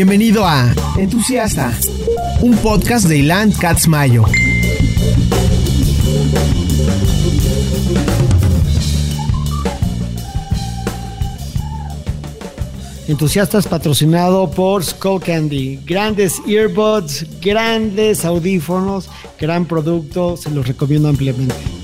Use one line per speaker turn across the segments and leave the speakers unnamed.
Bienvenido a Entusiasta, un podcast de Ilan Katz Mayo.
Entusiastas patrocinado por Skull Candy. Grandes earbuds, grandes audífonos, gran producto, se los recomiendo ampliamente.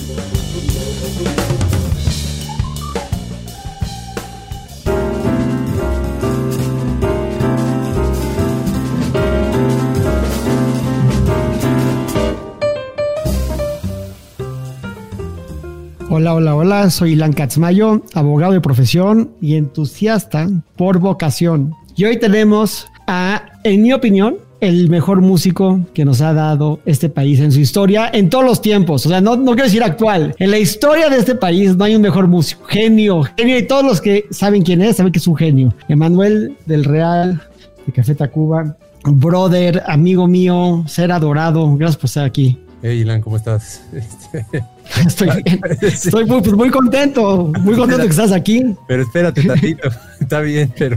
Hola, hola, hola, soy Ilan Katzmayo, abogado de profesión y entusiasta por vocación. Y hoy tenemos a, en mi opinión, el mejor músico que nos ha dado este país en su historia, en todos los tiempos. O sea, no, no quiero decir actual. En la historia de este país no hay un mejor músico. Genio, genio. Y todos los que saben quién es, saben que es un genio. Emanuel del Real, de Café Tacuba. Brother, amigo mío, ser adorado. Gracias por estar aquí.
Hey, Ilan, ¿cómo estás?
Estoy, estoy muy, pues, muy, contento, muy contento que estás aquí.
Pero espérate tantito, está bien, pero...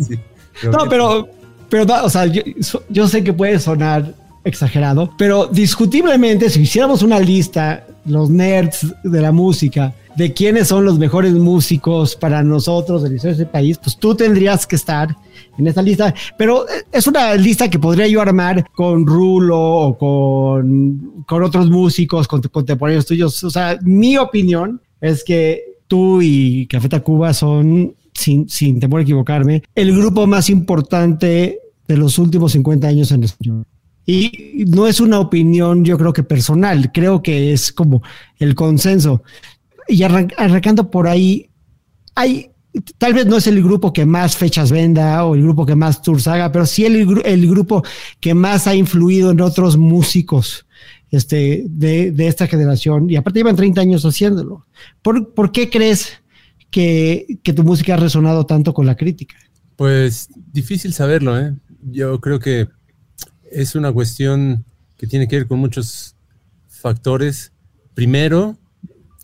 Sí,
no, pero, pero, o sea, yo, yo, sé que puede sonar exagerado, pero discutiblemente si hiciéramos una lista, los nerds de la música, de quiénes son los mejores músicos para nosotros de este país, pues tú tendrías que estar en esta lista, pero es una lista que podría yo armar con Rulo o con, con otros músicos contemporáneos tuyos. O sea, mi opinión es que tú y Café Tacuba son, sin, sin temor a equivocarme, el grupo más importante de los últimos 50 años en español. Y no es una opinión, yo creo que personal, creo que es como el consenso. Y arrancando por ahí, hay tal vez no es el grupo que más fechas venda o el grupo que más tours haga, pero sí el, el grupo que más ha influido en otros músicos este, de, de, esta generación. Y aparte llevan 30 años haciéndolo. ¿Por, por qué crees que, que, tu música ha resonado tanto con la crítica?
Pues difícil saberlo. ¿eh? Yo creo que es una cuestión que tiene que ver con muchos factores. Primero,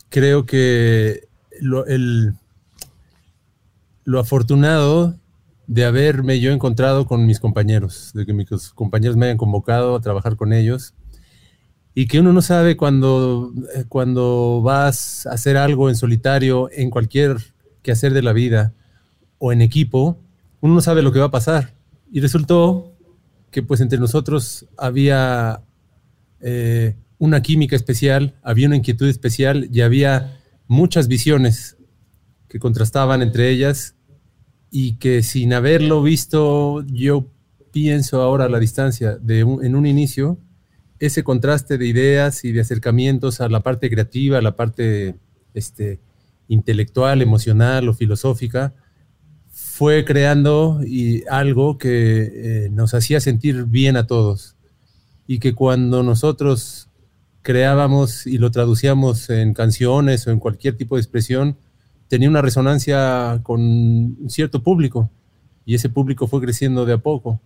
creo que lo, el, lo afortunado de haberme yo encontrado con mis compañeros, de que mis compañeros me hayan convocado a trabajar con ellos y que uno no sabe cuando, eh, cuando vas a hacer algo en solitario, en cualquier quehacer de la vida o en equipo, uno no sabe lo que va a pasar. Y resultó que pues entre nosotros había eh, una química especial, había una inquietud especial y había muchas visiones que contrastaban entre ellas y que sin haberlo visto, yo pienso ahora a la distancia, de en un inicio, ese contraste de ideas y de acercamientos a la parte creativa, a la parte este, intelectual, emocional o filosófica, fue creando y algo que eh, nos hacía sentir bien a todos. Y que cuando nosotros creábamos y lo traducíamos en canciones o en cualquier tipo de expresión, tenía una resonancia con cierto público y ese público fue creciendo de a poco.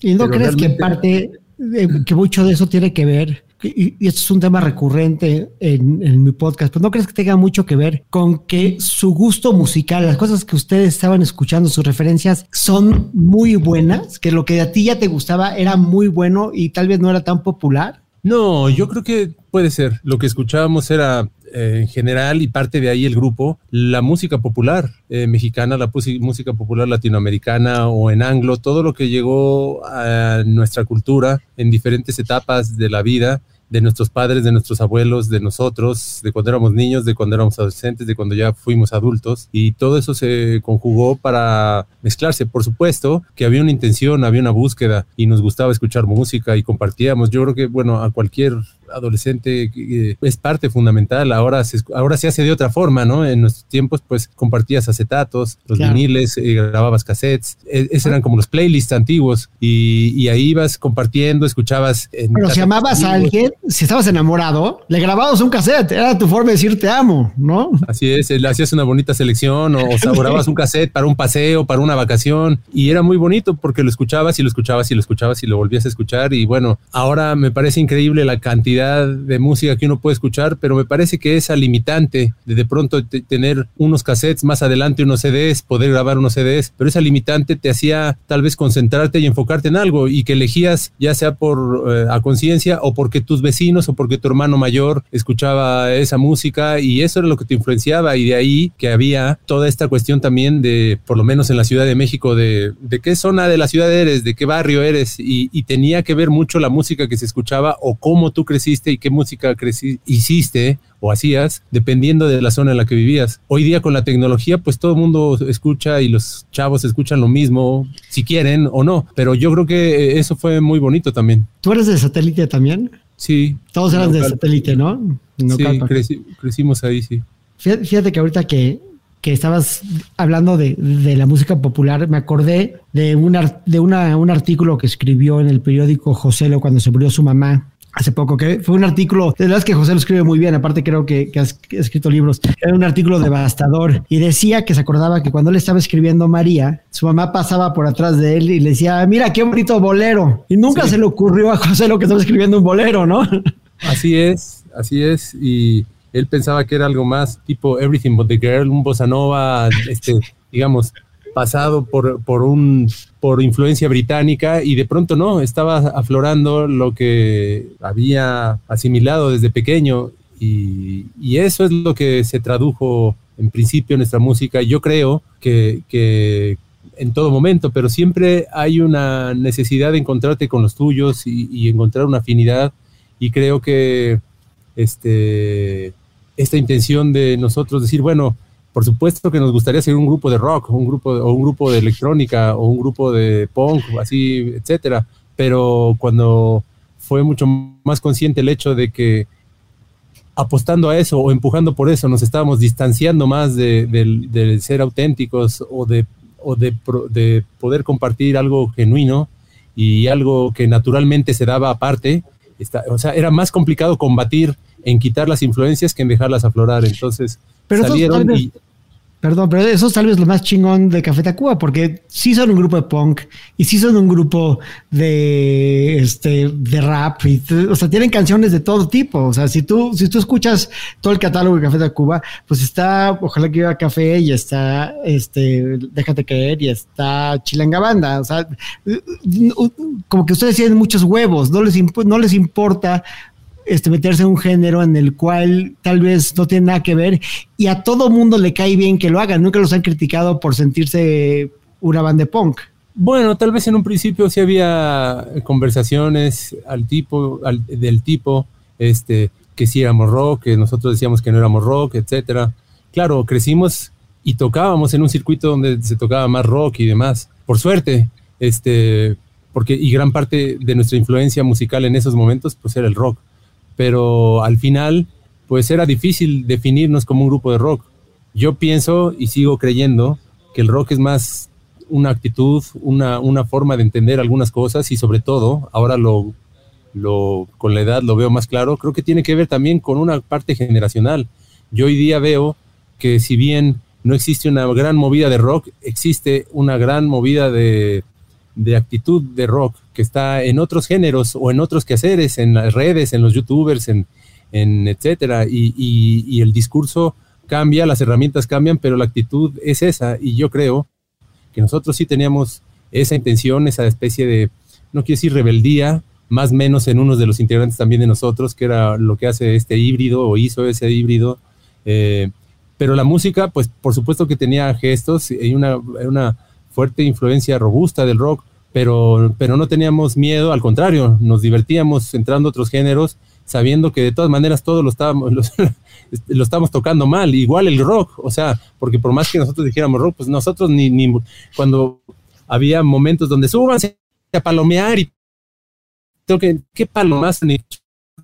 ¿Y no crees que parte, de, que mucho de eso tiene que ver, y, y esto es un tema recurrente en, en, mi podcast, pero no crees que tenga mucho que ver con que su gusto musical, las cosas que ustedes estaban escuchando, sus referencias son muy buenas, que lo que a ti ya te gustaba era muy bueno y tal vez no era tan popular?
No, yo creo que puede ser. Lo que escuchábamos era eh, en general y parte de ahí el grupo, la música popular eh, mexicana, la música popular latinoamericana o en anglo, todo lo que llegó a nuestra cultura en diferentes etapas de la vida de nuestros padres, de nuestros abuelos, de nosotros, de cuando éramos niños, de cuando éramos adolescentes, de cuando ya fuimos adultos. Y todo eso se conjugó para mezclarse. Por supuesto que había una intención, había una búsqueda y nos gustaba escuchar música y compartíamos. Yo creo que, bueno, a cualquier adolescente es parte fundamental. Ahora se, ahora se hace de otra forma, ¿no? En nuestros tiempos, pues compartías acetatos, los claro. viniles, eh, grababas cassettes. E, esos eran como los playlists antiguos y, y ahí ibas compartiendo, escuchabas.
Pero si amabas a alguien, si estabas enamorado, le grababas un cassette. Era tu forma de decir te amo, ¿no?
Así es, le hacías una bonita selección o, o grababas un cassette para un paseo, para una vacación y era muy bonito porque lo escuchabas y lo escuchabas y lo escuchabas y lo volvías a escuchar. Y bueno, ahora me parece increíble la cantidad de música que uno puede escuchar, pero me parece que esa limitante de de pronto tener unos cassettes más adelante, unos CDs, poder grabar unos CDs, pero esa limitante te hacía tal vez concentrarte y enfocarte en algo y que elegías ya sea por eh, a conciencia o porque tus vecinos o porque tu hermano mayor escuchaba esa música y eso era lo que te influenciaba y de ahí que había toda esta cuestión también de, por lo menos en la Ciudad de México, de, de qué zona de la ciudad eres, de qué barrio eres y, y tenía que ver mucho la música que se escuchaba o cómo tú y qué música hiciste o hacías, dependiendo de la zona en la que vivías. Hoy día con la tecnología, pues todo el mundo escucha y los chavos escuchan lo mismo, si quieren o no, pero yo creo que eso fue muy bonito también.
¿Tú eres de satélite también?
Sí.
Todos eran de satélite, ¿no?
sí, crecimos ahí, sí.
Fíjate que ahorita que, que estabas hablando de, de, la música popular, me acordé de, un, de una, un artículo que escribió en el periódico Joselo cuando se murió su mamá, hace poco, que fue un artículo, de verdad es que José lo escribe muy bien, aparte creo que, que, has escrito libros, era un artículo devastador y decía que se acordaba que cuando él estaba escribiendo María, su mamá pasaba por atrás de él y le decía, mira qué bonito bolero. Y nunca se le ocurrió a José lo que estaba escribiendo un bolero, ¿no?
Así es, así es. Y él pensaba que era algo más tipo Everything But the Girl, un bossa nova, este, digamos, pasado por, por, un, por influencia británica y de pronto no, estaba aflorando lo que había asimilado desde pequeño y, eso es lo que se tradujo en principio en nuestra música. Yo creo que, que en todo momento, pero siempre hay una necesidad de encontrarte con los tuyos y, y encontrar una afinidad y creo que este, esta intención de nosotros decir, bueno, por supuesto que nos gustaría ser un grupo de rock, un grupo o un grupo de electrónica o un grupo de punk, así, etcétera. Pero cuando fue mucho más consciente el hecho de que apostando a eso o empujando por eso nos estábamos distanciando más de, ser auténticos o, de, o de, de, poder compartir algo genuino y algo que naturalmente se daba aparte. o sea, era más complicado combatir en quitar las influencias que en dejarlas aflorar. Entonces,
pero salieron y, Perdón, pero eso es tal vez lo más chingón de Café Tacuba, porque sí son un grupo de punk y sí son un grupo de este de rap, y, o sea, tienen canciones de todo tipo. O sea, si tú, si tú escuchas todo el catálogo de Café Tacuba, pues está Ojalá que iba Café y está este Déjate caer y está Chilanga Banda. O sea, como que ustedes tienen muchos huevos, no les, no les importa este, meterse en un género en el cual tal vez no tiene nada que ver y a todo mundo le cae bien que lo hagan. Nunca los han criticado por sentirse una banda de punk.
Bueno, tal vez en un principio sí había conversaciones al tipo, del tipo, este, que sí éramos rock, que nosotros decíamos que no éramos rock, etcétera. Claro, crecimos y tocábamos en un circuito donde se tocaba más rock y demás. Por suerte, este, porque y gran parte de nuestra influencia musical en esos momentos, pues era el rock pero al final, pues era difícil definirnos como un grupo de rock. Yo pienso y sigo creyendo que el rock es más una actitud, una, una forma de entender algunas cosas y sobre todo, ahora lo, lo, con la edad lo veo más claro, creo que tiene que ver también con una parte generacional. Yo hoy día veo que si bien no existe una gran movida de rock, existe una gran movida de, de actitud de rock que está en otros géneros o en otros quehaceres, en las redes, en los youtubers, en, en etcétera, y, y, el discurso cambia, las herramientas cambian, pero la actitud es esa, y yo creo que nosotros sí teníamos esa intención, esa especie de, no quiero decir rebeldía, más menos en unos de los integrantes también de nosotros, que era lo que hace este híbrido o hizo ese híbrido. Eh, pero la música, pues por supuesto que tenía gestos y una fuerte influencia robusta del rock, pero, pero no teníamos miedo, al contrario, nos divertíamos entrando a otros géneros, sabiendo que de todas maneras todos lo estábamos, lo, estamos tocando mal, igual el rock, o sea, porque por más que nosotros dijéramos rock, pues nosotros ni, ni cuando había momentos donde súbanse a palomear y tengo que, ¿qué palomas? Ni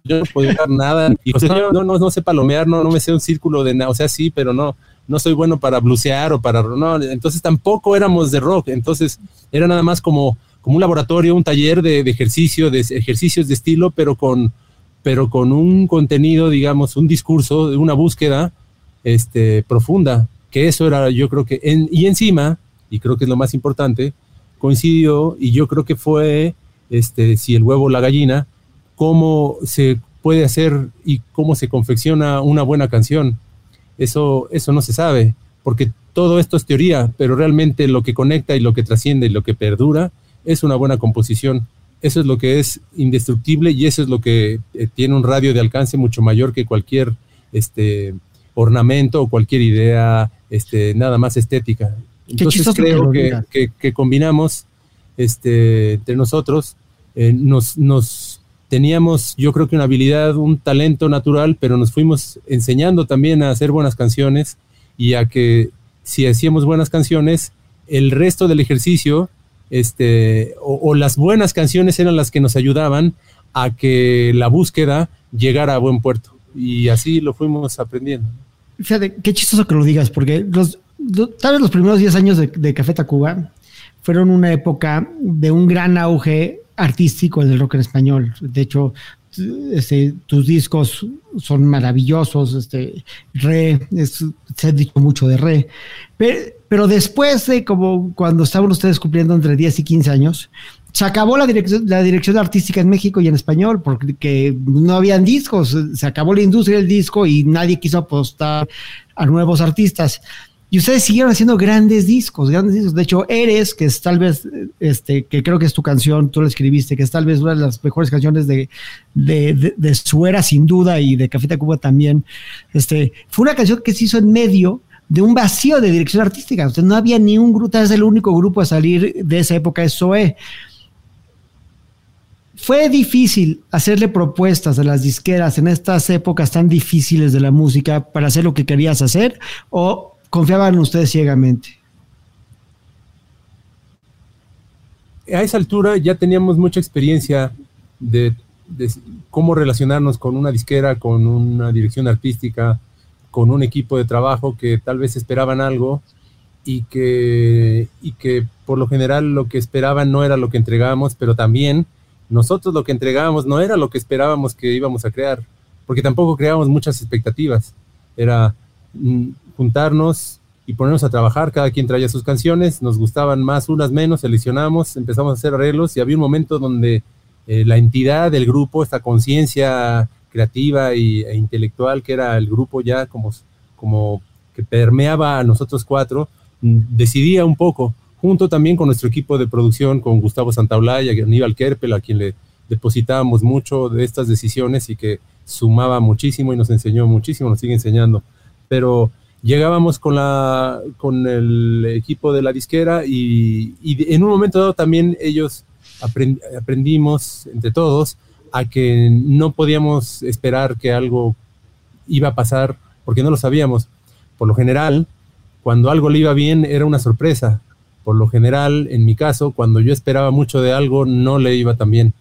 yo no podía dar nada, y no, no, no sé palomear, no, no me sé un círculo de nada, o sea, sí, pero no, no soy bueno para blusear o para... No, entonces tampoco éramos de rock, entonces era nada más como, como un laboratorio, un taller de, ejercicio, de ejercicios de estilo, pero con, pero con un contenido, digamos, un discurso, una búsqueda este, profunda, que eso era, yo creo que, y encima, y creo que es lo más importante, coincidió, y yo creo que fue, este, si el huevo o la gallina, cómo se puede hacer y cómo se confecciona una buena canción. Eso, eso no se sabe, porque todo esto es teoría, pero realmente lo que conecta y lo que trasciende y lo que perdura es una buena composición. Eso es lo que es indestructible y eso es lo que eh, tiene un radio de alcance mucho mayor que cualquier este, ornamento o cualquier idea este, nada más estética. Entonces creo que, que, combinamos este, entre nosotros, eh, nos, nos teníamos yo creo que una habilidad, un talento natural, pero nos fuimos enseñando también a hacer buenas canciones y a que si hacíamos buenas canciones, el resto del ejercicio, este, o, las buenas canciones eran las que nos ayudaban a que la búsqueda llegara a buen puerto. Y así lo fuimos aprendiendo.
Fíjate, qué chistoso que lo digas, porque los, tal vez los primeros 10 años de, de Café Tacuba fueron una época de un gran auge artístico del rock en español. De hecho, este, tus discos son maravillosos, este, Re, se ha dicho mucho de Re, pero, después de como cuando estaban ustedes cumpliendo entre 10 y 15 años, se acabó la dirección, la dirección artística en México y en español porque no habían discos, se acabó la industria del disco y nadie quiso apostar a nuevos artistas. Y ustedes siguieron haciendo grandes discos, grandes discos. De hecho, Eres, que es tal vez, este, que creo que es tu canción, tú la escribiste, que es tal vez una de las mejores canciones de, de, de, Suera, sin duda, y de Café Tacuba también. Este, fue una canción que se hizo en medio de un vacío de dirección artística. No había ni un grupo, es el único grupo a salir de esa época, es Zoe. Fue difícil hacerle propuestas a las disqueras en estas épocas tan difíciles de la música para hacer lo que querías hacer o confiaban ustedes ciegamente?
A esa altura ya teníamos mucha experiencia de, cómo relacionarnos con una disquera, con una dirección artística, con un equipo de trabajo que tal vez esperaban algo y que, y que por lo general lo que esperaban no era lo que entregábamos, pero también nosotros lo que entregábamos no era lo que esperábamos que íbamos a crear, porque tampoco creábamos muchas expectativas. Era mm, juntarnos y ponernos a trabajar, cada quien traía sus canciones, nos gustaban más, unas menos, seleccionamos, empezamos a hacer arreglos y había un momento donde eh, la entidad del grupo, esta conciencia creativa y, e intelectual que era el grupo ya como, como que permeaba a nosotros cuatro, mm, decidía un poco, junto también con nuestro equipo de producción, con Gustavo Santaolalla Aníbal Kerpel, a quien le depositábamos mucho de estas decisiones y que sumaba muchísimo y nos enseñó muchísimo, nos sigue enseñando. Pero llegábamos con, la, con el equipo de la disquera y, en un momento dado también ellos aprendimos entre todos a que no podíamos esperar que algo iba a pasar porque no lo sabíamos. Por lo general, cuando algo le iba bien era una sorpresa. Por lo general, en mi caso, cuando yo esperaba mucho de algo, no le iba tan bien.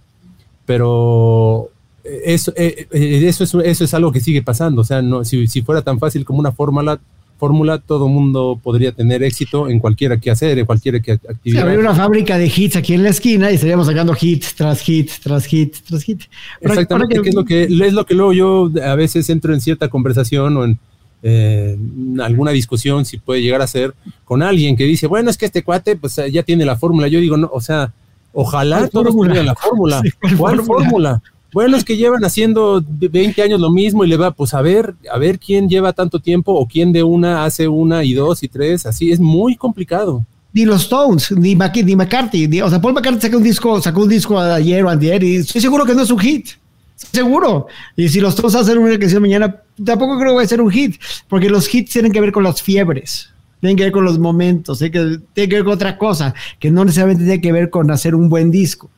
Pero eso, eh, eh, eso, es, eso es algo que sigue pasando. O sea, no, si, si fuera tan fácil como una fórmula, fórmula, todo mundo podría tener éxito en cualquiera que hacer, en cualquier que actividad.
Habría una fábrica de hits aquí en la esquina y estaríamos sacando hit tras hit, tras hit, tras hit.
Exactamente, que, es, lo que, es lo que luego yo a veces entro en cierta conversación o en eh, alguna discusión, si puede llegar a ser, con alguien que dice, bueno, es que este cuate pues ya tiene la fórmula. Yo digo, no, o sea, ojalá todos tuvieran la fórmula. ¿Cuál fórmula? Bueno, es que llevan haciendo 20 años lo mismo y le va, pues a ver, a ver quién lleva tanto tiempo o quién de una hace una y dos y tres, así es muy complicado.
Ni los Stones, ni, ni McCarthy, o sea, Paul McCarthy sacó un disco, sacó un disco ayer o ayer y estoy seguro que no es un hit. Seguro. Y si los Stones hacen una canción mañana, tampoco creo que va a ser un hit, porque los hits tienen que ver con las fiebres tienen que ver con los momentos, tienen que ver con otra cosa, que no necesariamente tiene que ver con hacer un buen disco.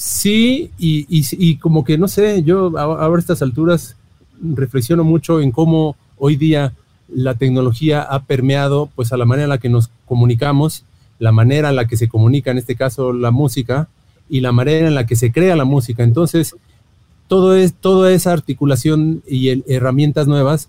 Sí, y, y, como que no sé, yo ahora a estas alturas reflexiono mucho en cómo hoy día la tecnología ha permeado pues a la manera en la que nos comunicamos, la manera en la que se comunica, en este caso la música, y la manera en la que se crea la música. Entonces, todo es, toda esa articulación y herramientas nuevas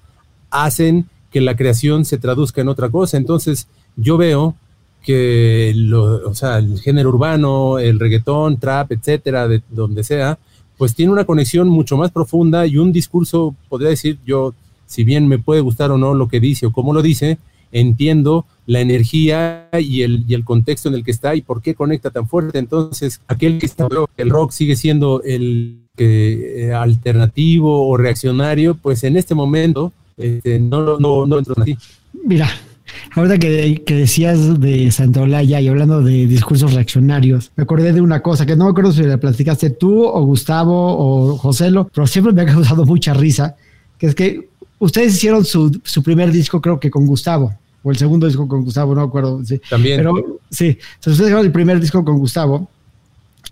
hacen que la creación se traduzca en otra cosa. Entonces, yo veo que lo, o sea, el género urbano, el reggaetón, trap, etcétera, de donde sea, pues tiene una conexión mucho más profunda y un discurso, podría decir yo, si bien me puede gustar o no lo que dice o cómo lo dice, entiendo la energía y el, y el contexto en el que está y por qué conecta tan fuerte. Entonces, aquel que está, el rock sigue siendo el que eh, alternativo o reaccionario, pues en este momento este, no, no, no entro así.
Mira, ahorita que, que, decías de Santolaya y hablando de discursos reaccionarios, me acordé de una cosa que no me acuerdo si la platicaste tú o Gustavo o Joselo, pero siempre me ha causado mucha risa, que es que ustedes hicieron su, su primer disco creo que con Gustavo o el segundo disco con Gustavo, no me acuerdo. Sí.
También.
Pero sí, entonces ustedes hicieron el primer disco con Gustavo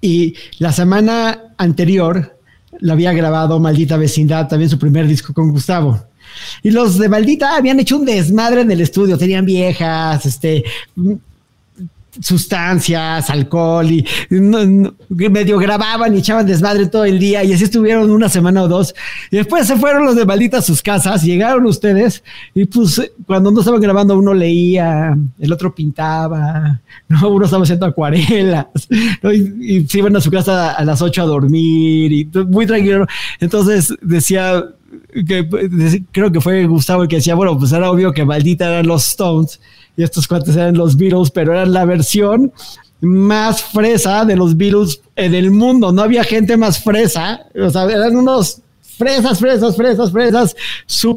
y la semana anterior la había grabado Maldita Vecindad, también su primer disco con Gustavo. Y los de Maldita habían hecho un desmadre en el estudio, tenían viejas, este, sustancias, alcohol y medio grababan y echaban desmadre todo el día y así estuvieron una semana o dos. Y después se fueron los de maldita a sus casas, llegaron ustedes y pues cuando no estaban grabando uno leía, el otro pintaba, ¿no? uno estaba haciendo acuarelas y, se iban a su casa a las ocho a dormir y muy tranquilo. Entonces decía que creo que fue Gustavo el que decía, bueno, pues era obvio que maldita eran los Stones y estos cuates eran los Beatles, pero eran la versión más fresa de los Beatles en el mundo. No había gente más fresa, o sea, eran unos fresas, fresas, fresas, fresas,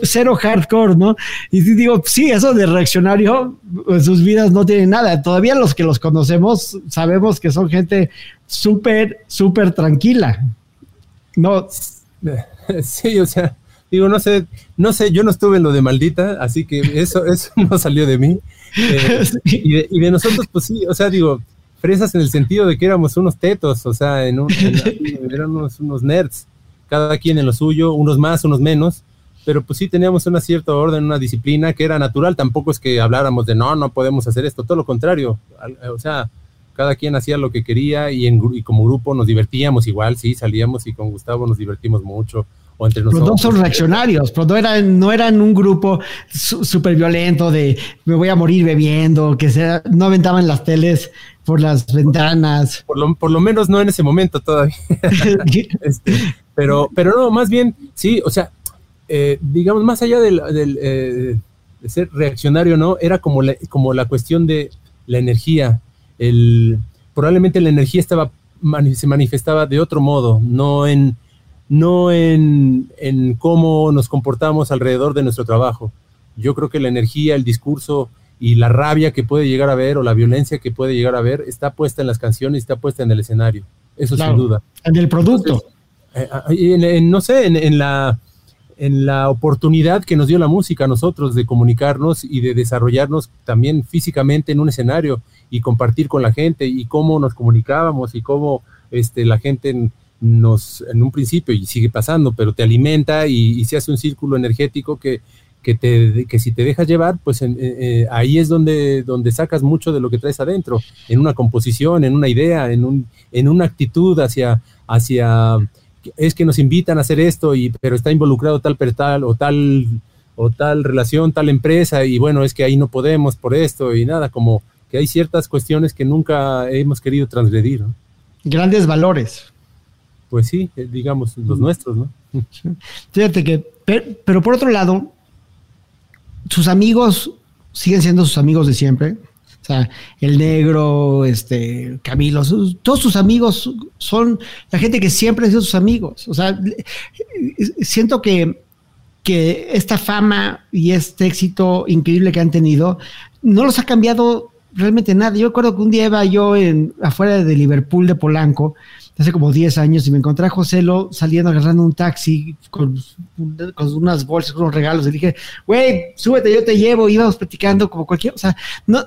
cero hardcore, ¿no? Y digo, sí, eso de reaccionario, en sus vidas no tienen nada. Todavía los que los conocemos sabemos que son gente súper, súper tranquila. No.
Sí, o sea, digo, no sé, no sé, yo no estuve en lo de maldita, así que eso, eso no salió de mí. Eh, y, de, nosotros, pues sí, o sea, digo, fresas en el sentido de que éramos unos tetos, o sea, en un, éramos unos nerds, cada quien en lo suyo, unos más, unos menos, pero pues sí teníamos una cierta orden, una disciplina que era natural, tampoco es que habláramos de no, no podemos hacer esto, todo lo contrario, o sea, cada quien hacía lo que quería y, en, y como grupo nos divertíamos igual, sí, salíamos y con Gustavo nos divertimos mucho, entre nosotros.
Los dos son reaccionarios, pero no eran, no eran un grupo súper violento de me voy a morir bebiendo, que sea, no aventaban las teles por las ventanas.
Por lo, por lo menos no en ese momento todavía. Este, pero, pero no, más bien, sí, o sea, eh, digamos, más allá del, eh, de ser reaccionario, ¿no? Era como la, como la cuestión de la energía. El, probablemente la energía estaba, se manifestaba de otro modo, no en no en, cómo nos comportamos alrededor de nuestro trabajo. Yo creo que la energía, el discurso y la rabia que puede llegar a ver o la violencia que puede llegar a ver está puesta en las canciones, está puesta en el escenario. Eso sin duda.
En el producto.
Eh, no sé, en, la, en la oportunidad que nos dio la música a nosotros de comunicarnos y de desarrollarnos también físicamente en un escenario y compartir con la gente y cómo nos comunicábamos y cómo este, la gente nos, en un principio, y sigue pasando, pero te alimenta y, se hace un círculo energético que, que, te, que si te dejas llevar, pues eh, ahí es donde, donde sacas mucho de lo que traes adentro, en una composición, en una idea, en, un, en una actitud hacia, hacia, es que nos invitan a hacer esto, y, pero está involucrado tal, tal o tal o tal relación, tal empresa, y bueno, es que ahí no podemos por esto y nada, como que hay ciertas cuestiones que nunca hemos querido transgredir.
Grandes valores
pues sí, eh, digamos, los nuestros, ¿no?
Fíjate que, pero, por otro lado, sus amigos siguen siendo sus amigos de siempre. O sea, el negro, este, Camilo, todos sus amigos son la gente que siempre ha sido sus amigos. O sea, siento que, que esta fama y este éxito increíble que han tenido no los ha cambiado realmente nada. Yo recuerdo que un día iba yo en, afuera de Liverpool de Polanco hace como 10 años y me encontré a Joselo saliendo agarrando un taxi con, unas bolsas, con unos regalos. Y dije, güey, súbete, yo te llevo. Íbamos platicando como cualquier. O sea, no.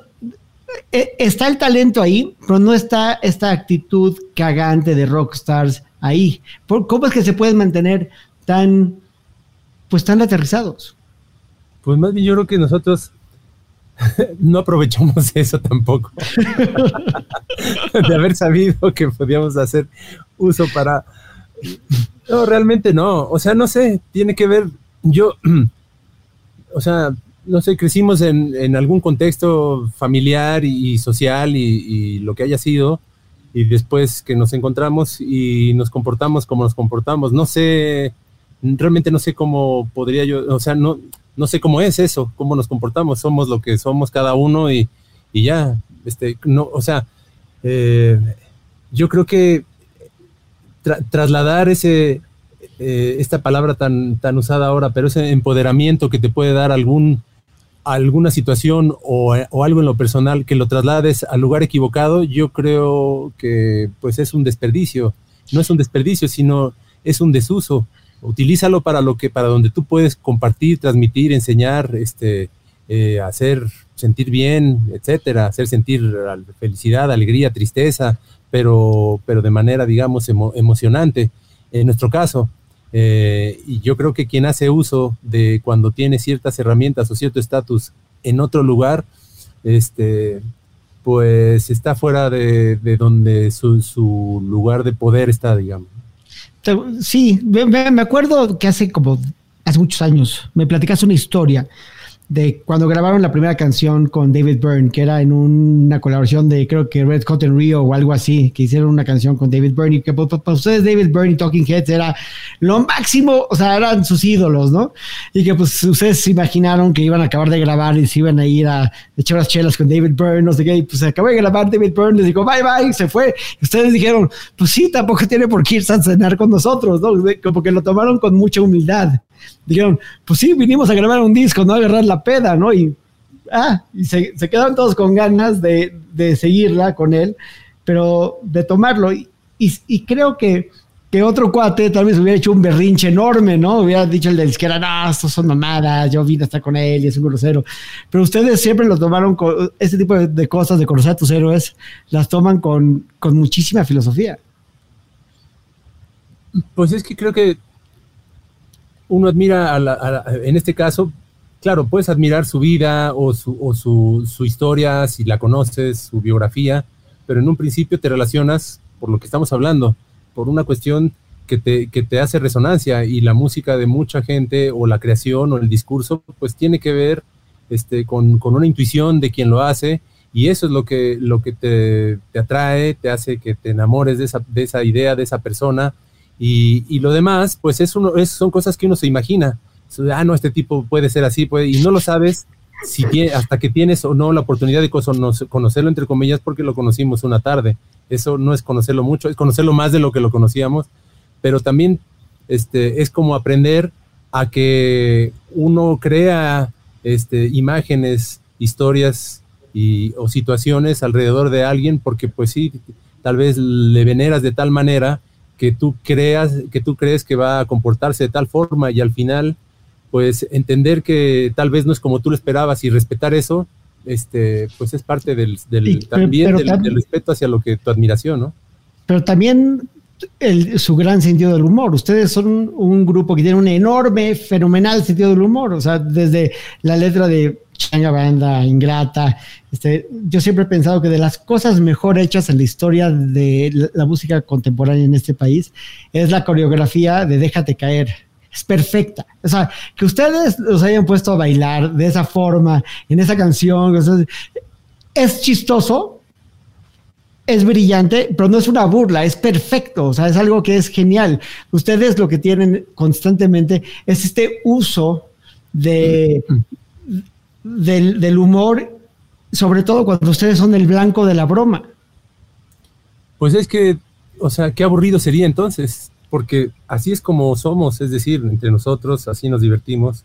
E, está el talento ahí, pero no está esta actitud cagante de rockstars ahí. ¿Cómo es que se pueden mantener tan, pues tan aterrizados?
Pues más bien yo creo que nosotros no aprovechamos eso tampoco. de haber sabido que podíamos hacer uso para... No, realmente no. O sea, no sé, tiene que ver, yo, o sea, no sé, crecimos en, algún contexto familiar y, social y, lo que haya sido, y después que nos encontramos y nos comportamos como nos comportamos, no sé, realmente no sé cómo podría yo, o sea, no, no sé cómo es eso, cómo nos comportamos, somos lo que somos cada uno y, ya, este, no, o sea, eh, yo creo que trasladar ese, eh, esta palabra tan, tan usada ahora, pero ese empoderamiento que te puede dar algún, alguna situación o, algo en lo personal que lo traslades al lugar equivocado, yo creo que pues es un desperdicio. No es un desperdicio, sino es un desuso. Utilízalo para lo que, para donde tú puedes compartir, transmitir, enseñar, este, eh, hacer sentir bien, etcétera, hacer sentir felicidad, alegría, tristeza, pero, pero de manera, digamos, emocionante. En nuestro caso, eh, y yo creo que quien hace uso de cuando tiene ciertas herramientas o cierto estatus en otro lugar, este, pues está fuera de, donde su, lugar de poder está, digamos.
Sí, me, acuerdo que hace como, hace muchos años, me platicaste una historia de cuando grabaron la primera canción con David Byrne, que era en una colaboración de creo que Red Hot en Rio o algo así, que hicieron una canción con David Byrne y que pues, para ustedes David Byrne y Talking Heads era lo máximo, o sea, eran sus ídolos, ¿no? Y que pues ustedes se imaginaron que iban a acabar de grabar y se iban a ir a echar las chelas con David Byrne, no sé qué, y pues acabó de grabar David Byrne, les dijo bye bye, se fue. Ustedes dijeron, pues sí, tampoco tiene por qué irse a cenar con nosotros, ¿no? Como que lo tomaron con mucha humildad dijeron, pues sí, vinimos a grabar un disco, no a agarrar la peda, ¿no? Y, ah, y se, quedaron todos con ganas de, seguirla con él, pero de tomarlo. Y, y, creo que, que otro cuate tal vez hubiera hecho un berrinche enorme, ¿no? Hubiera dicho el de izquierda, no, estos son mamadas, yo vine a estar con él y es un grosero. Pero ustedes siempre lo tomaron con ese tipo de, cosas, de conocer a tus héroes, las toman con, con muchísima filosofía.
Pues es que creo que uno admira, en este caso, claro, puedes admirar su vida o, su, historia, si la conoces, su biografía, pero en un principio te relacionas por lo que estamos hablando, por una cuestión que te, te hace resonancia y la música de mucha gente o la creación o el discurso, pues tiene que ver este, con, una intuición de quien lo hace y eso es lo que, que te, atrae, te hace que te enamores de esa, de esa idea, de esa persona y, lo demás, pues es uno, es, son cosas que uno se imagina. Ah, no, este tipo puede ser así, puede, y no lo sabes si hasta que tienes o no la oportunidad de conocerlo, entre comillas, porque lo conocimos una tarde. Eso no es conocerlo mucho, es conocerlo más de lo que lo conocíamos, pero también este, es como aprender a que uno crea este, imágenes, historias y, o situaciones alrededor de alguien, porque pues sí, tal vez le veneras de tal manera que tú creas, que tú crees que va a comportarse de tal forma y al final, pues entender que tal vez no es como tú lo esperabas y respetar eso, este, pues es parte del, también del, respeto hacia lo que tu admiración, ¿no?
Pero también su gran sentido del humor. Ustedes son un, grupo que tiene un enorme, fenomenal sentido del humor. O sea, desde la letra de Changa Banda, Ingrata. Este, yo siempre he pensado que de las cosas mejor hechas en la historia de la, música contemporánea en este país es la coreografía de Déjate caer. Es perfecta. O sea, que ustedes los hayan puesto a bailar de esa forma, en esa canción, es chistoso, es brillante, pero no es una burla, es perfecto, o sea, es algo que es genial. Ustedes lo que tienen constantemente es este uso de, del, humor, sobre todo cuando ustedes son el blanco de la broma.
Pues es que, o sea, qué aburrido sería entonces, porque así es como somos, es decir, entre nosotros, así nos divertimos.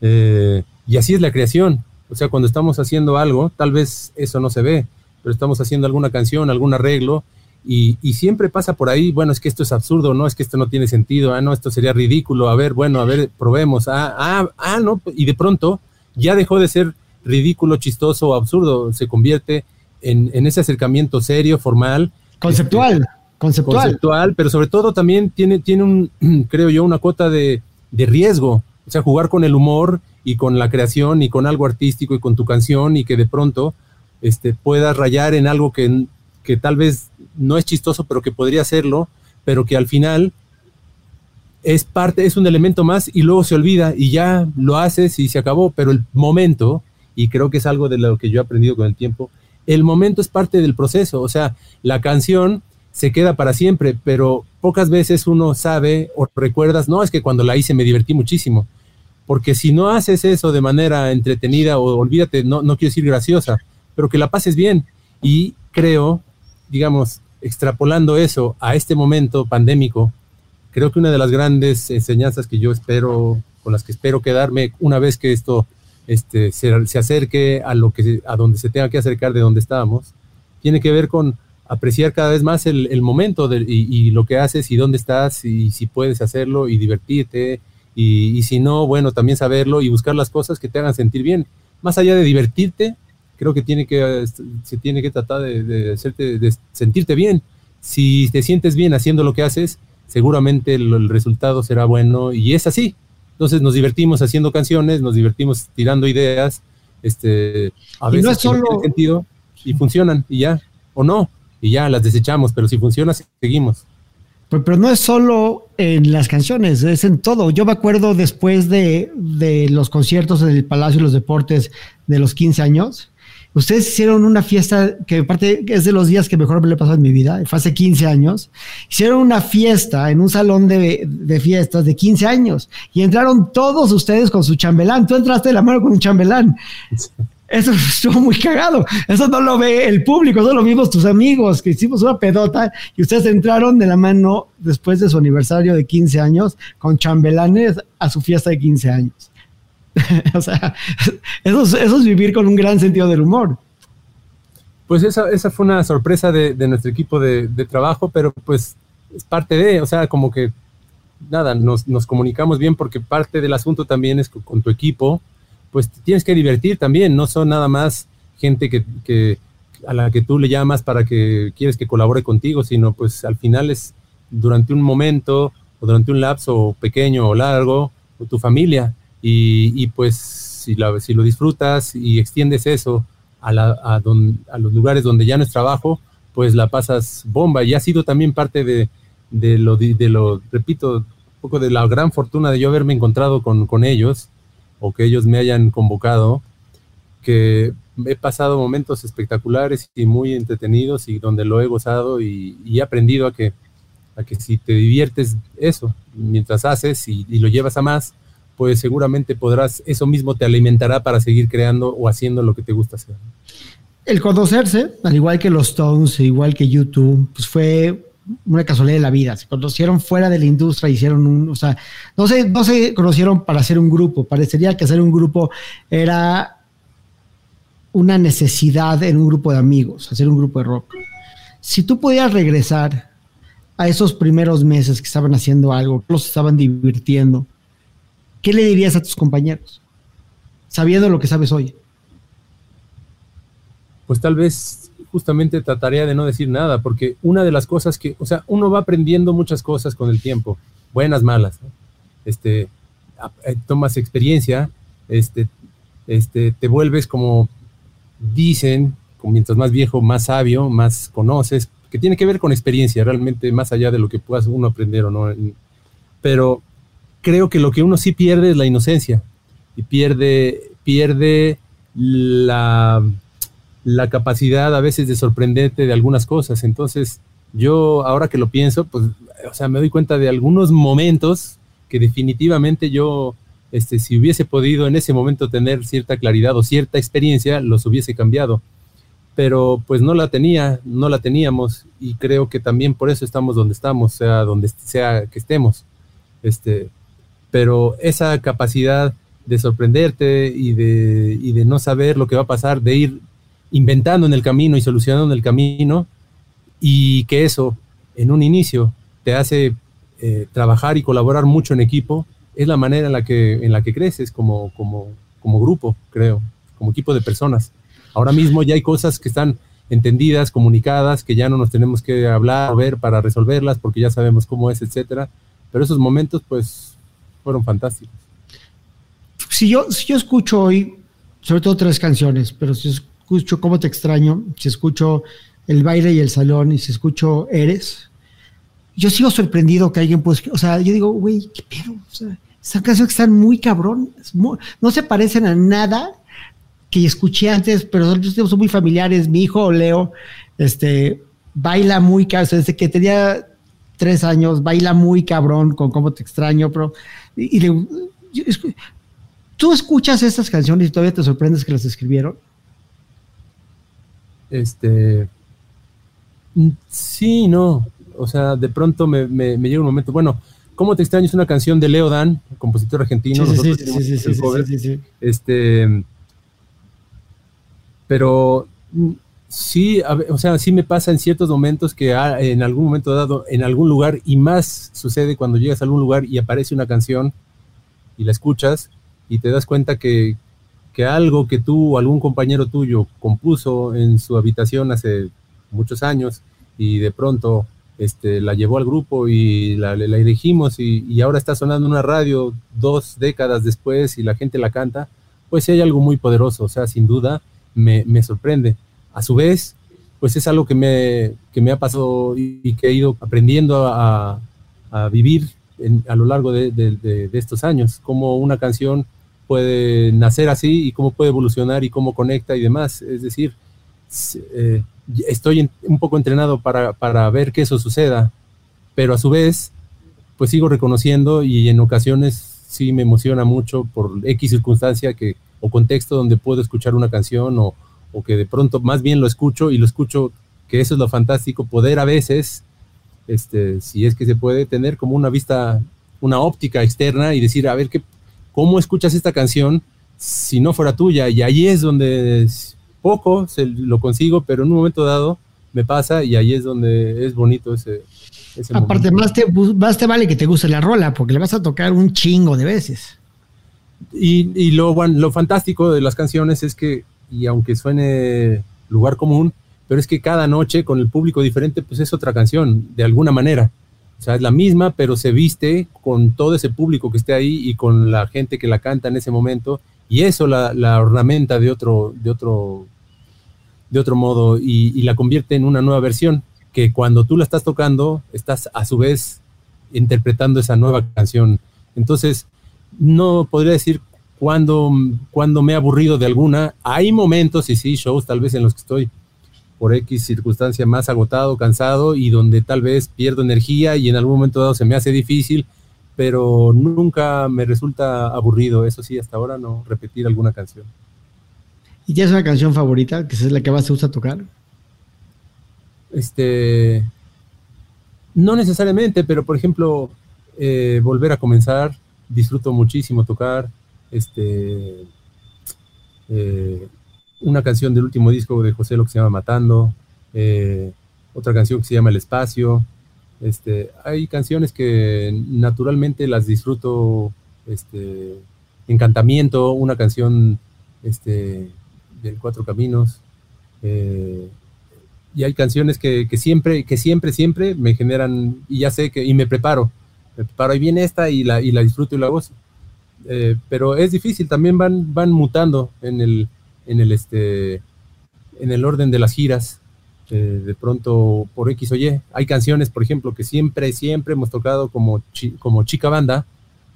Eh, y así es la creación. O sea, cuando estamos haciendo algo, tal vez eso no se ve, pero estamos haciendo alguna canción, algún arreglo, y, siempre pasa por ahí, bueno, es que esto es absurdo, no, es que esto no tiene sentido, ah, no, esto sería ridículo, a ver, bueno, a ver, probemos, ah, ah, ah, no, y de pronto ya dejó de ser ridículo, chistoso o absurdo, se convierte en, ese acercamiento serio, formal.
Conceptual, este, conceptual.
Conceptual, pero sobre todo también tiene, tiene un, creo yo, una cuota de, riesgo. O sea, jugar con el humor y con la creación y con algo artístico y con tu canción y que de pronto este, puedas rayar en algo que, que tal vez no es chistoso, pero que podría serlo, pero que al final es parte, es un elemento más y luego se olvida y ya lo haces y se acabó, pero el momento, y creo que es algo de lo que yo he aprendido con el tiempo, el momento es parte del proceso, o sea, la canción se queda para siempre, pero pocas veces uno sabe o recuerdas, no, es que cuando la hice me divertí muchísimo, porque si no haces eso de manera entretenida o olvídate, no, no quiero decir graciosa, pero que la pases bien. Y creo, digamos, extrapolando eso a este momento pandémico, creo que una de las grandes enseñanzas que yo espero, con las que espero quedarme una vez que esto este, se, acerque a lo que a donde se tenga que acercar de donde estábamos, tiene que ver con apreciar cada vez más el, momento y, lo que haces y dónde estás y si puedes hacerlo y divertirte y, si no, bueno, también saberlo y buscar las cosas que te hagan sentir bien. Más allá de divertirte, creo que, tiene que se tiene que tratar de, hacerte, de sentirte bien. Si te sientes bien haciendo lo que haces, seguramente el, resultado será bueno y es así. Entonces nos divertimos haciendo canciones, nos divertimos tirando ideas, este, a veces no es solo... sentido y funcionan y ya, o no, y ya las desechamos, pero si funciona, seguimos.
Pero, no es solo en las canciones, es en todo. Yo me acuerdo después de, de los conciertos en el Palacio de los Deportes de los 15 años, Ustedes hicieron una fiesta que aparte es de los días que mejor me le pasado en mi vida, fue hace 15 años. Hicieron una fiesta en un salón de, fiestas de 15 años y entraron todos ustedes con su chambelán. Tú entraste de la mano con un chambelán. Eso estuvo muy cagado. Eso no lo ve el público, solo lo vimos tus amigos, que hicimos una pedota y ustedes entraron de la mano después de su aniversario de 15 años con chambelanes a su fiesta de 15 años. o sea, eso es, vivir con un gran sentido del humor.
Pues esa, esa fue una sorpresa de, nuestro equipo de, trabajo, pero pues es parte de, o sea, como que nada, nos, comunicamos bien porque parte del asunto también es con, tu equipo, pues tienes que divertir también, no son nada más gente que, a la que tú le llamas para que quieres que colabore contigo, sino pues al final es durante un momento o durante un lapso pequeño o largo, o tu familia. Y, pues si, si, lo disfrutas y extiendes eso a, los lugares donde ya no es trabajo, pues la pasas bomba. Y ha sido también parte de, lo, repito, un poco de la gran fortuna de yo haberme encontrado con, ellos o que ellos me hayan convocado, que he pasado momentos espectaculares y muy entretenidos y donde lo he gozado y, he aprendido a que, a que si te diviertes eso mientras haces y, lo llevas a más, pues seguramente podrás, eso mismo te alimentará para seguir creando o haciendo lo que te gusta hacer.
El conocerse, al igual que los Stones, igual que YouTube, pues fue una casualidad de la vida. Se conocieron fuera de la industria, hicieron un, o sea, no se, no se conocieron para hacer un grupo. Parecería que hacer un grupo era una necesidad en un grupo de amigos, hacer un grupo de rock. Si tú pudieras regresar a esos primeros meses que estaban haciendo algo, los estaban divirtiendo, ¿qué le dirías a tus compañeros? Sabiendo lo que sabes hoy.
Pues tal vez justamente trataría de no decir nada, porque una de las cosas que, o sea, uno va aprendiendo muchas cosas con el tiempo, buenas, malas. Este, eh, tomas experiencia, este, este, te vuelves como dicen, mientras más viejo, más sabio, más conoces, que tiene que ver con experiencia, realmente más allá de lo que puedas uno aprender o no. Pero creo que lo que uno sí pierde es la inocencia y pierde, pierde la, la capacidad a veces de sorprenderte de algunas cosas. Entonces, yo ahora que lo pienso, pues, o sea, me doy cuenta de algunos momentos que definitivamente yo, este, si hubiese podido en ese momento tener cierta claridad o cierta experiencia, los hubiese cambiado. Pero pues no la tenía, no la teníamos y creo que también por eso estamos donde estamos, sea donde sea que estemos. Este, pero esa capacidad de sorprenderte y de, no saber lo que va a pasar, de ir inventando en el camino y solucionando en el camino, y que eso en un inicio te hace eh, trabajar y colaborar mucho en equipo, es la manera en la que, en la que creces como, como, como grupo, creo, como equipo de personas. Ahora mismo ya hay cosas que están entendidas, comunicadas, que ya no nos tenemos que hablar o ver para resolverlas porque ya sabemos cómo es, etcétera. Pero esos momentos, pues, fueron fantásticos.
Si yo, si yo escucho hoy, sobre todo tres canciones, pero si escucho Cómo te extraño, si escucho El baile y el salón, y si escucho Eres, yo sigo sorprendido que alguien pues, o sea, yo digo, güey, qué pedo, o sea, esas canciones están muy cabrón, no se parecen a nada que escuché antes, pero son, muy familiares. Mi hijo Leo, este, baila muy cabrón, desde que tenía tres años, baila muy cabrón con Cómo te extraño, pero y, ¿Tú escuchas estas canciones y todavía te sorprendes que las escribieron?
Este. Mm, sí, no. O sea, de pronto me, me, llega un momento, bueno, ¿Cómo te extraño? Es una canción de Leo Dan, compositor argentino.
Sí, sí, sí, sí,
Este, pero sí, o sea, sí me pasa en ciertos momentos que en algún momento dado, en algún lugar, y más sucede cuando llegas a algún lugar y aparece una canción y la escuchas y te das cuenta que, que algo que tú o algún compañero tuyo compuso en su habitación hace muchos años y de pronto este, la llevó al grupo y la, la elegimos y, y, ahora está sonando en una radio dos décadas después y la gente la canta, pues sí hay algo muy poderoso, o sea, sin duda me, me sorprende. A su vez, pues es algo que me, que me ha pasado y, que he ido aprendiendo a, vivir a lo largo de, estos años, cómo una canción puede nacer así y cómo puede evolucionar y cómo conecta y demás. Es decir, eh, estoy un poco entrenado para, para, ver que eso suceda, pero a su vez, pues sigo reconociendo y en ocasiones sí me emociona mucho por X circunstancia que, o contexto donde puedo escuchar una canción o, o que de pronto más bien lo escucho y lo escucho, que eso es lo fantástico, poder a veces, este, si es que se puede, tener como una vista, una óptica externa y decir, a ver, ¿qué, ¿cómo escuchas esta canción si no fuera tuya? Y ahí es donde poco se, lo consigo, pero en un momento dado me pasa y ahí es donde es bonito ese.
Aparte, más te, más te vale que te guste la rola, porque le vas a tocar un chingo de veces.
Y, y lo, bueno, lo fantástico de las canciones es que, y aunque suene lugar común, pero es que cada noche con el público diferente, pues es otra canción, de alguna manera. O sea, es la misma, pero se viste con todo ese público que esté ahí y con la gente que la canta en ese momento, y eso la, ornamenta de otro, de otro de otro modo y, la convierte en una nueva versión que cuando tú la estás tocando, estás a su vez interpretando esa nueva canción. Entonces, no podría decir cuándo, cuando me he aburrido de alguna. Hay momentos, y sí, shows tal vez en los que estoy por X circunstancia más agotado, cansado y donde tal vez pierdo energía y en algún momento dado se me hace difícil, pero nunca me resulta aburrido. Eso sí, hasta ahora no repetir alguna canción.
¿Y tienes una canción favorita que es la que más te gusta tocar?
Este. No necesariamente, pero por ejemplo, eh, volver a comenzar, disfruto muchísimo tocar. Este. Eh, una canción del último disco de José lo que se llama Matando. Eh, otra canción que se llama El Espacio. Este, hay canciones que naturalmente las disfruto. Este, Encantamiento, una canción este, del Cuatro Caminos. Eh, y hay canciones que, siempre, que siempre, siempre me generan, y ya sé que, y me preparo, me preparo, y viene esta y la, y la disfruto y la gozo. Eh, pero es difícil, también van, van mutando en el, en el, este, en el orden de las giras. Eh, de pronto, por X o Y, hay canciones, por ejemplo, que siempre, siempre hemos tocado como, como chica banda,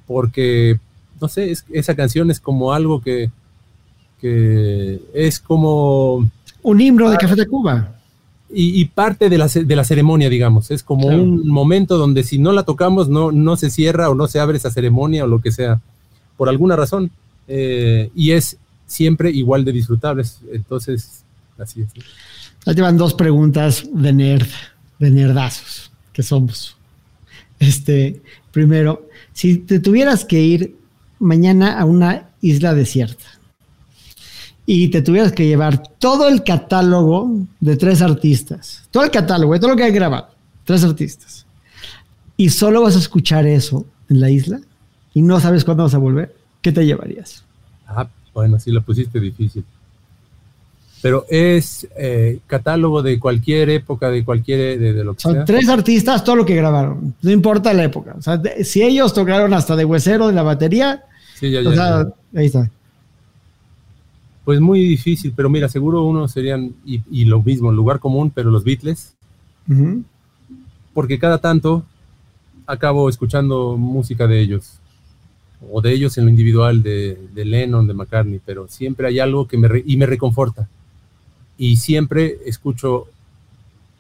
porque, no sé, esa canción es como algo que, que es como...
Un himno de Café de Cuba.
Y, parte de la, de la, ceremonia, digamos. Es como un momento donde si no la tocamos no, no se cierra o no se abre esa ceremonia o lo que sea, por alguna razón. Eh, y es siempre igual de disfrutables. Entonces, así es.
Ahí te van dos preguntas de nerd, de nerdazos, que somos. Este, primero, si te tuvieras que ir mañana a una isla desierta, y te tuvieras que llevar todo el catálogo de tres artistas, todo el catálogo, todo lo que hay grabado, tres artistas, y solo vas a escuchar eso en la isla y no sabes cuándo vas a volver, ¿qué te llevarías?
Ah, bueno, sí lo pusiste difícil. Pero es eh, catálogo de cualquier época, de cualquier, de, lo que Son
Tres artistas, todo lo que grabaron, no importa la época. O sea, si ellos tocaron hasta de huesero de la batería, sí, ya, ya, ahí está.
Pues muy difícil, pero mira, seguro uno serían, y, lo mismo, lugar común, pero los Beatles. Porque cada tanto acabo escuchando música de ellos, o de ellos en lo individual, de, Lennon, de McCartney, pero siempre hay algo que me, y me reconforta. Y siempre escucho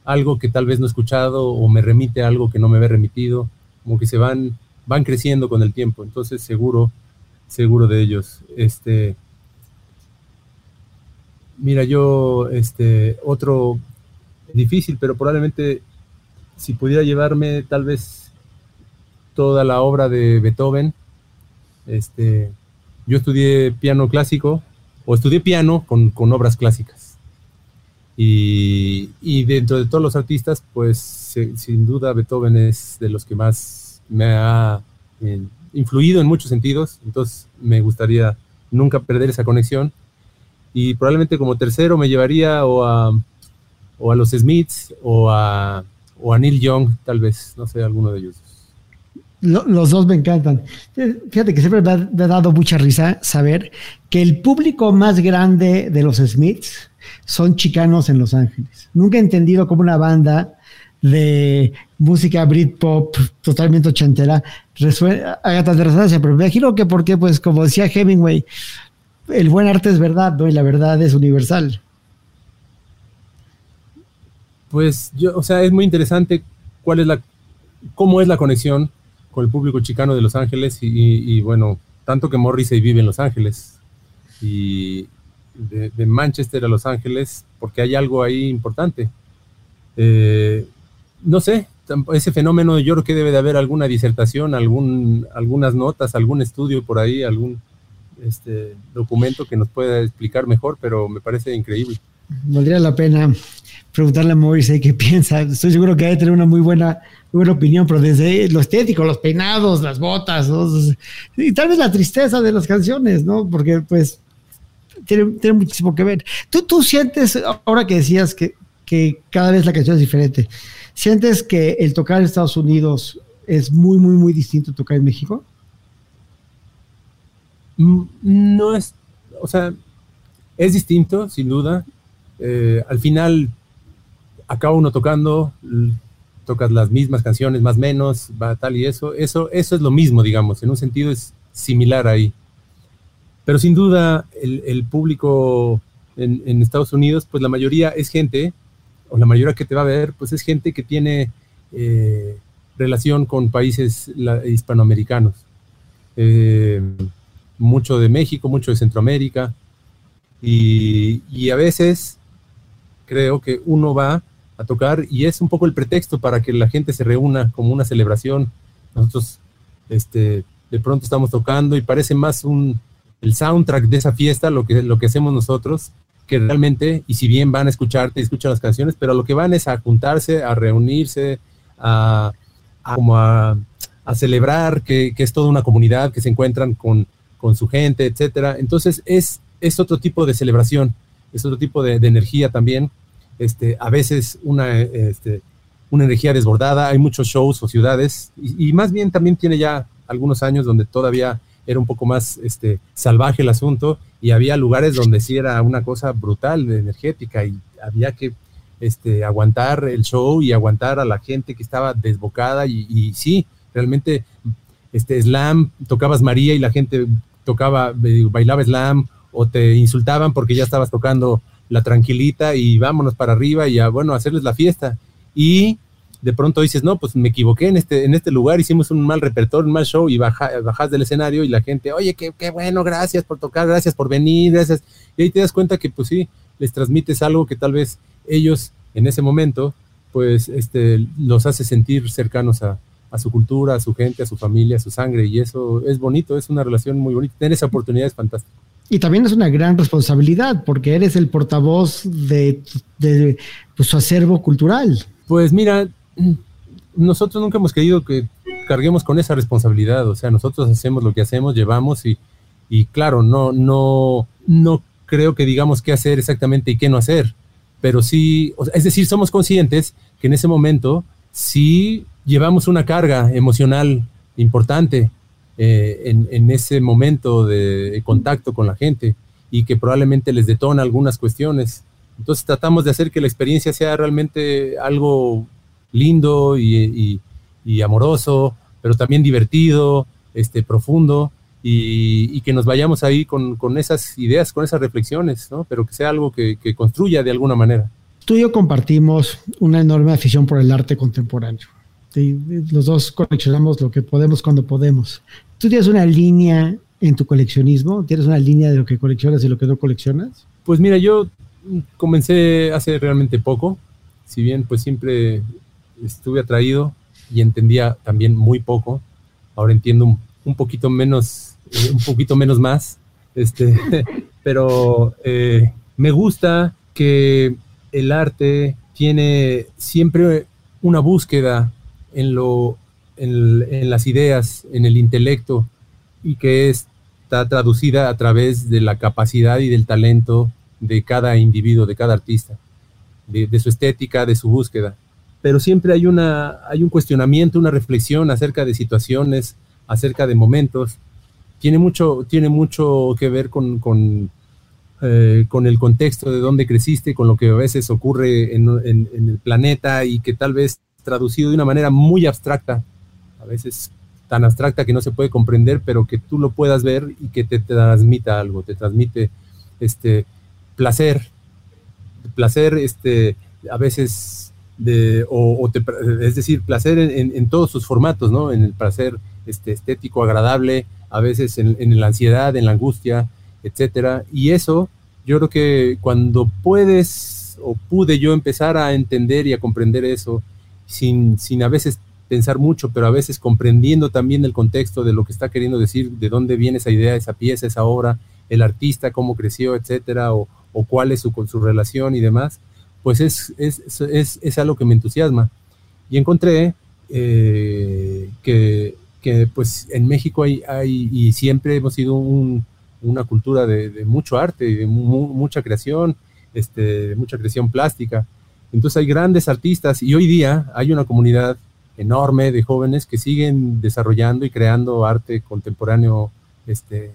algo que tal vez no he escuchado o me remite a algo que no me había remitido, como que se van, van creciendo con el tiempo. Entonces seguro, seguro de ellos. Este, Mira, yo, este, otro, difícil, pero probablemente si pudiera llevarme tal vez toda la obra de Beethoven, este, yo estudié piano clásico o estudié piano con, obras clásicas. Y, dentro de todos los artistas, pues sin duda Beethoven es de los que más me ha eh, influido en muchos sentidos, entonces me gustaría nunca perder esa conexión. Y probablemente como tercero me llevaría o a, o a los Smiths o a, o a Neil Young, tal vez, no sé, alguno de ellos.
Los dos me encantan. Fíjate que siempre me ha, dado mucha risa saber que el público más grande de los Smiths son chicanos en Los Ángeles. Nunca he entendido cómo una banda de música Britpop totalmente ochentera haga tanta resonancia, pero me imagino que porque, pues, como decía Hemingway, el buen arte es verdad, ¿no? Y la verdad es universal.
Pues yo, o sea, es muy interesante cuál es la, cómo es la conexión con el público chicano de Los Ángeles y, bueno, tanto que Morrissey vive en Los Ángeles y de, Manchester a Los Ángeles, porque hay algo ahí importante. Eh, no sé, ese fenómeno yo creo que debe de haber alguna disertación, algún, algunas notas, algún estudio por ahí, algún este, documento que nos pueda explicar mejor, pero me parece increíble.
Valdría la pena preguntarle a Morrissey qué piensa. Estoy seguro que debe tener una muy buena, buena opinión, pero desde lo estético, los peinados, las botas, y tal vez la tristeza de las canciones, ¿no? Porque pues tiene, tiene muchísimo que ver. ¿Tú, tú sientes, ahora que decías que, que cada vez la canción es diferente, ¿sientes que el tocar en Estados Unidos es muy, muy, muy distinto a tocar en México?
Mm, no es, o sea, es distinto, sin duda. Eh, al final acaba uno tocando, tocas las mismas canciones, más menos, va tal y eso, eso, eso es lo mismo, digamos, en un sentido es similar ahí. Pero sin duda, el, público en, Estados Unidos, pues la mayoría es gente, o la mayoría que te va a ver, pues es gente que tiene eh, relación con países hispanoamericanos. Eh, mucho de México, mucho de Centroamérica, y, y a veces creo que uno va a tocar y es un poco el pretexto para que la gente se reúna como una celebración. Nosotros este, de pronto estamos tocando y parece más un, el soundtrack de esa fiesta, lo que, lo que hacemos nosotros, que realmente, y si bien van a escucharte y escuchan las canciones, pero lo que van es a juntarse, a reunirse, a, como a, celebrar que, es toda una comunidad, que se encuentran con, con su gente, etcétera. Entonces es, es otro tipo de celebración, es otro tipo de energía también este, a veces una, este, una energía desbordada, hay muchos shows o ciudades, y, más bien también tiene ya algunos años donde todavía era un poco más este, salvaje el asunto y había lugares donde sí era una cosa brutal, energética, y había que este, aguantar el show y aguantar a la gente que estaba desbocada y, y sí, realmente este slam, tocabas María y la gente tocaba, eh, bailaba slam o te insultaban porque ya estabas tocando la tranquilita y vámonos para arriba y a, bueno, hacerles la fiesta. Y de pronto dices, no, pues me equivoqué en este, en este lugar, hicimos un mal repertorio, un mal show y bajas del escenario y la gente, oye, qué, qué, bueno, gracias por tocar, gracias por venir, gracias. Y ahí te das cuenta que pues sí, les transmites algo que tal vez ellos en ese momento, pues este, los hace sentir cercanos a, a su cultura, a su gente, a su familia, a su sangre y eso es bonito, es una relación muy bonita. Tener esa oportunidad es fantástico.
Y también es una gran responsabilidad porque eres el portavoz de, pues, su acervo cultural.
Pues mira, nosotros nunca hemos querido que carguemos con esa responsabilidad. O sea, nosotros hacemos lo que hacemos, llevamos y, y claro, no, no, no creo que digamos qué hacer exactamente y qué no hacer. Pero sí, es decir, somos conscientes que en ese momento sí llevamos una carga emocional importante eh, en, ese momento de contacto con la gente y que probablemente les detona algunas cuestiones. Entonces tratamos de hacer que la experiencia sea realmente algo lindo y, amoroso, pero también divertido, este, profundo, y, que nos vayamos ahí con, esas ideas, con esas reflexiones, ¿no? pero que sea algo que, que construya de alguna manera.
Tú y yo compartimos una enorme afición por el arte contemporáneo. Los dos coleccionamos lo que podemos cuando podemos. ¿Tú tienes una línea en tu coleccionismo? ¿Tienes una línea de lo que coleccionas y lo que no coleccionas?
Pues mira, yo comencé hace realmente poco. si bien pues siempre estuve atraído y entendía también muy poco, ahora entiendo un, poquito menos, eh, un poquito menos más, este, pero eh, me gusta que el arte tiene siempre una búsqueda en, lo, en, las ideas, en el intelecto, y que está traducida a través de la capacidad y del talento de cada individuo, de cada artista, de, su estética, de su búsqueda. Pero siempre hay, una, hay un cuestionamiento, una reflexión acerca de situaciones, acerca de momentos. Tiene mucho, tiene mucho que ver con, con, eh, el contexto de dónde creciste, con lo que a veces ocurre en, el planeta y que tal vez traducido de una manera muy abstracta, a veces tan abstracta que no se puede comprender, pero que tú lo puedas ver y que te, transmita algo, te transmite este placer, placer este, a veces de, o, es decir, placer en, todos sus formatos, ¿no? En el placer este, estético, agradable, a veces en, en la ansiedad, en la angustia, etcétera. Y eso, yo creo que cuando puedes o pude yo empezar a entender y a comprender eso, sin, sin a veces pensar mucho, pero a veces comprendiendo también el contexto de lo que está queriendo decir, de dónde viene esa idea, esa pieza, esa obra, el artista, cómo creció, etcétera, o, o cuál es su, su relación y demás, pues es, es, es, es algo que me entusiasma. Y encontré eh, que, que, pues en México hay, hay, y siempre hemos sido un, una cultura de, de, mucho arte, de mucha creación, este, de mucha creación plástica. Entonces hay grandes artistas y hoy día hay una comunidad enorme de jóvenes que siguen desarrollando y creando arte contemporáneo este,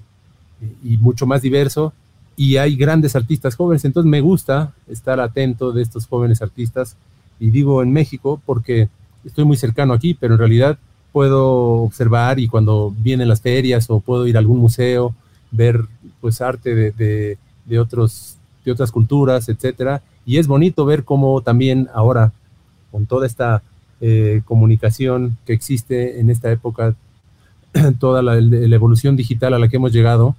y mucho más diverso y hay grandes artistas jóvenes. Entonces me gusta estar atento de estos jóvenes artistas y digo en México porque estoy muy cercano aquí, pero en realidad puedo observar y cuando vienen las ferias o puedo ir a algún museo, ver pues arte de, de otros, de otras culturas, etcétera y es bonito ver cómo también ahora, con toda esta eh, comunicación que existe en esta época, toda la, evolución digital a la que hemos llegado,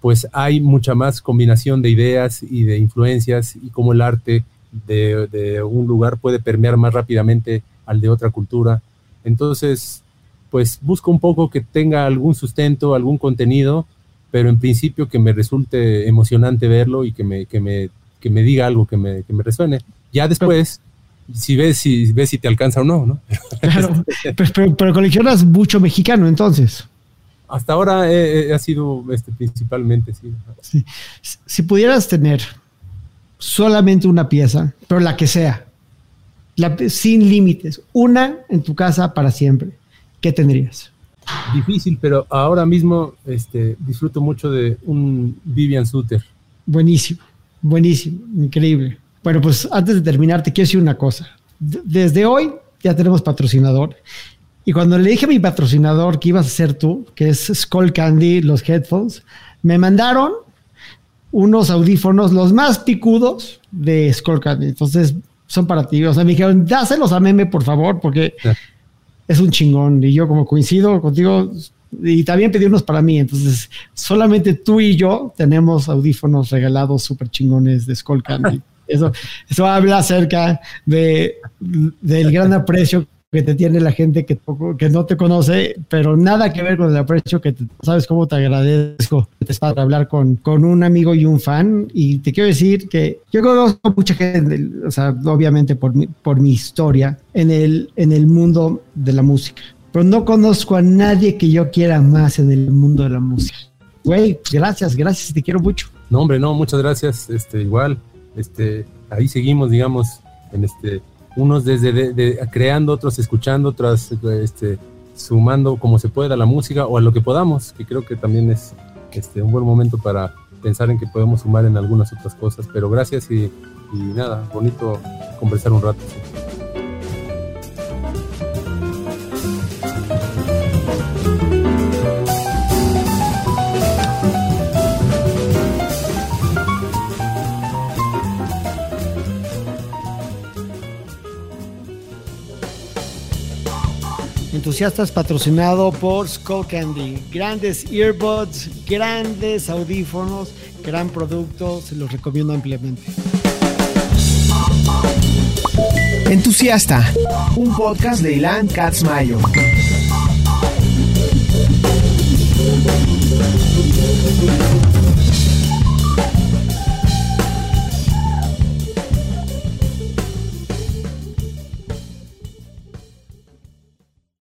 pues hay mucha más combinación de ideas y de influencias y cómo el arte de, un lugar puede permear más rápidamente al de otra cultura. Entonces, pues busco un poco que tenga algún sustento, algún contenido, pero en principio que me resulte emocionante verlo y que me, que me que me diga algo que me, que me resuene. Ya después, si ves si ves si te alcanza o no, ¿no?
Claro, pero, pero, coleccionas mucho mexicano entonces.
Hasta ahora ha sido este, principalmente, sí.
Si pudieras tener solamente una pieza, pero la que sea, sin límites, una en tu casa para siempre, ¿qué tendrías?
Difícil, pero ahora mismo este, disfruto mucho de un Vivian Suter.
Buenísimo. Buenísimo, increíble. Bueno, pues antes de terminar, te quiero decir una cosa. Desde hoy ya tenemos patrocinador. Y cuando le dije a mi patrocinador que ibas a ser tú, que es Skull Candy, los headphones, me mandaron unos audífonos, los más picudos de Skull Candy. Entonces, son para ti. O sea, me dijeron, dáselos a Meme, por favor, porque es un chingón. Y yo, como coincido contigo, y también pedí unos para mí. Entonces, solamente tú y yo tenemos audífonos regalados súper chingones de Skull Candy. Eso, eso habla acerca de, del gran aprecio que te tiene la gente que, que no te conoce, pero nada que ver con el aprecio que sabes cómo te agradezco para hablar con, con un amigo y un fan. Y te quiero decir que yo conozco mucha gente, o sea, obviamente por mi, por mi historia en el, en el mundo de la música pero no conozco a nadie que yo quiera más en el mundo de la música. Güey, gracias, gracias, te quiero mucho.
No, hombre, no, muchas gracias. Este, igual, este, ahí seguimos, digamos, en este, unos desde creando, otros escuchando, otros este, sumando como se pueda a la música o a lo que podamos, que creo que también es este, un buen momento para pensar en que podemos sumar en algunas otras cosas. Pero gracias y nada, bonito conversar un rato.
Entusiastas patrocinado por Skull Candy. Grandes earbuds, grandes audífonos, gran producto, se los recomiendo ampliamente.
Entusiasta, un podcast de Ilan Katzmayo.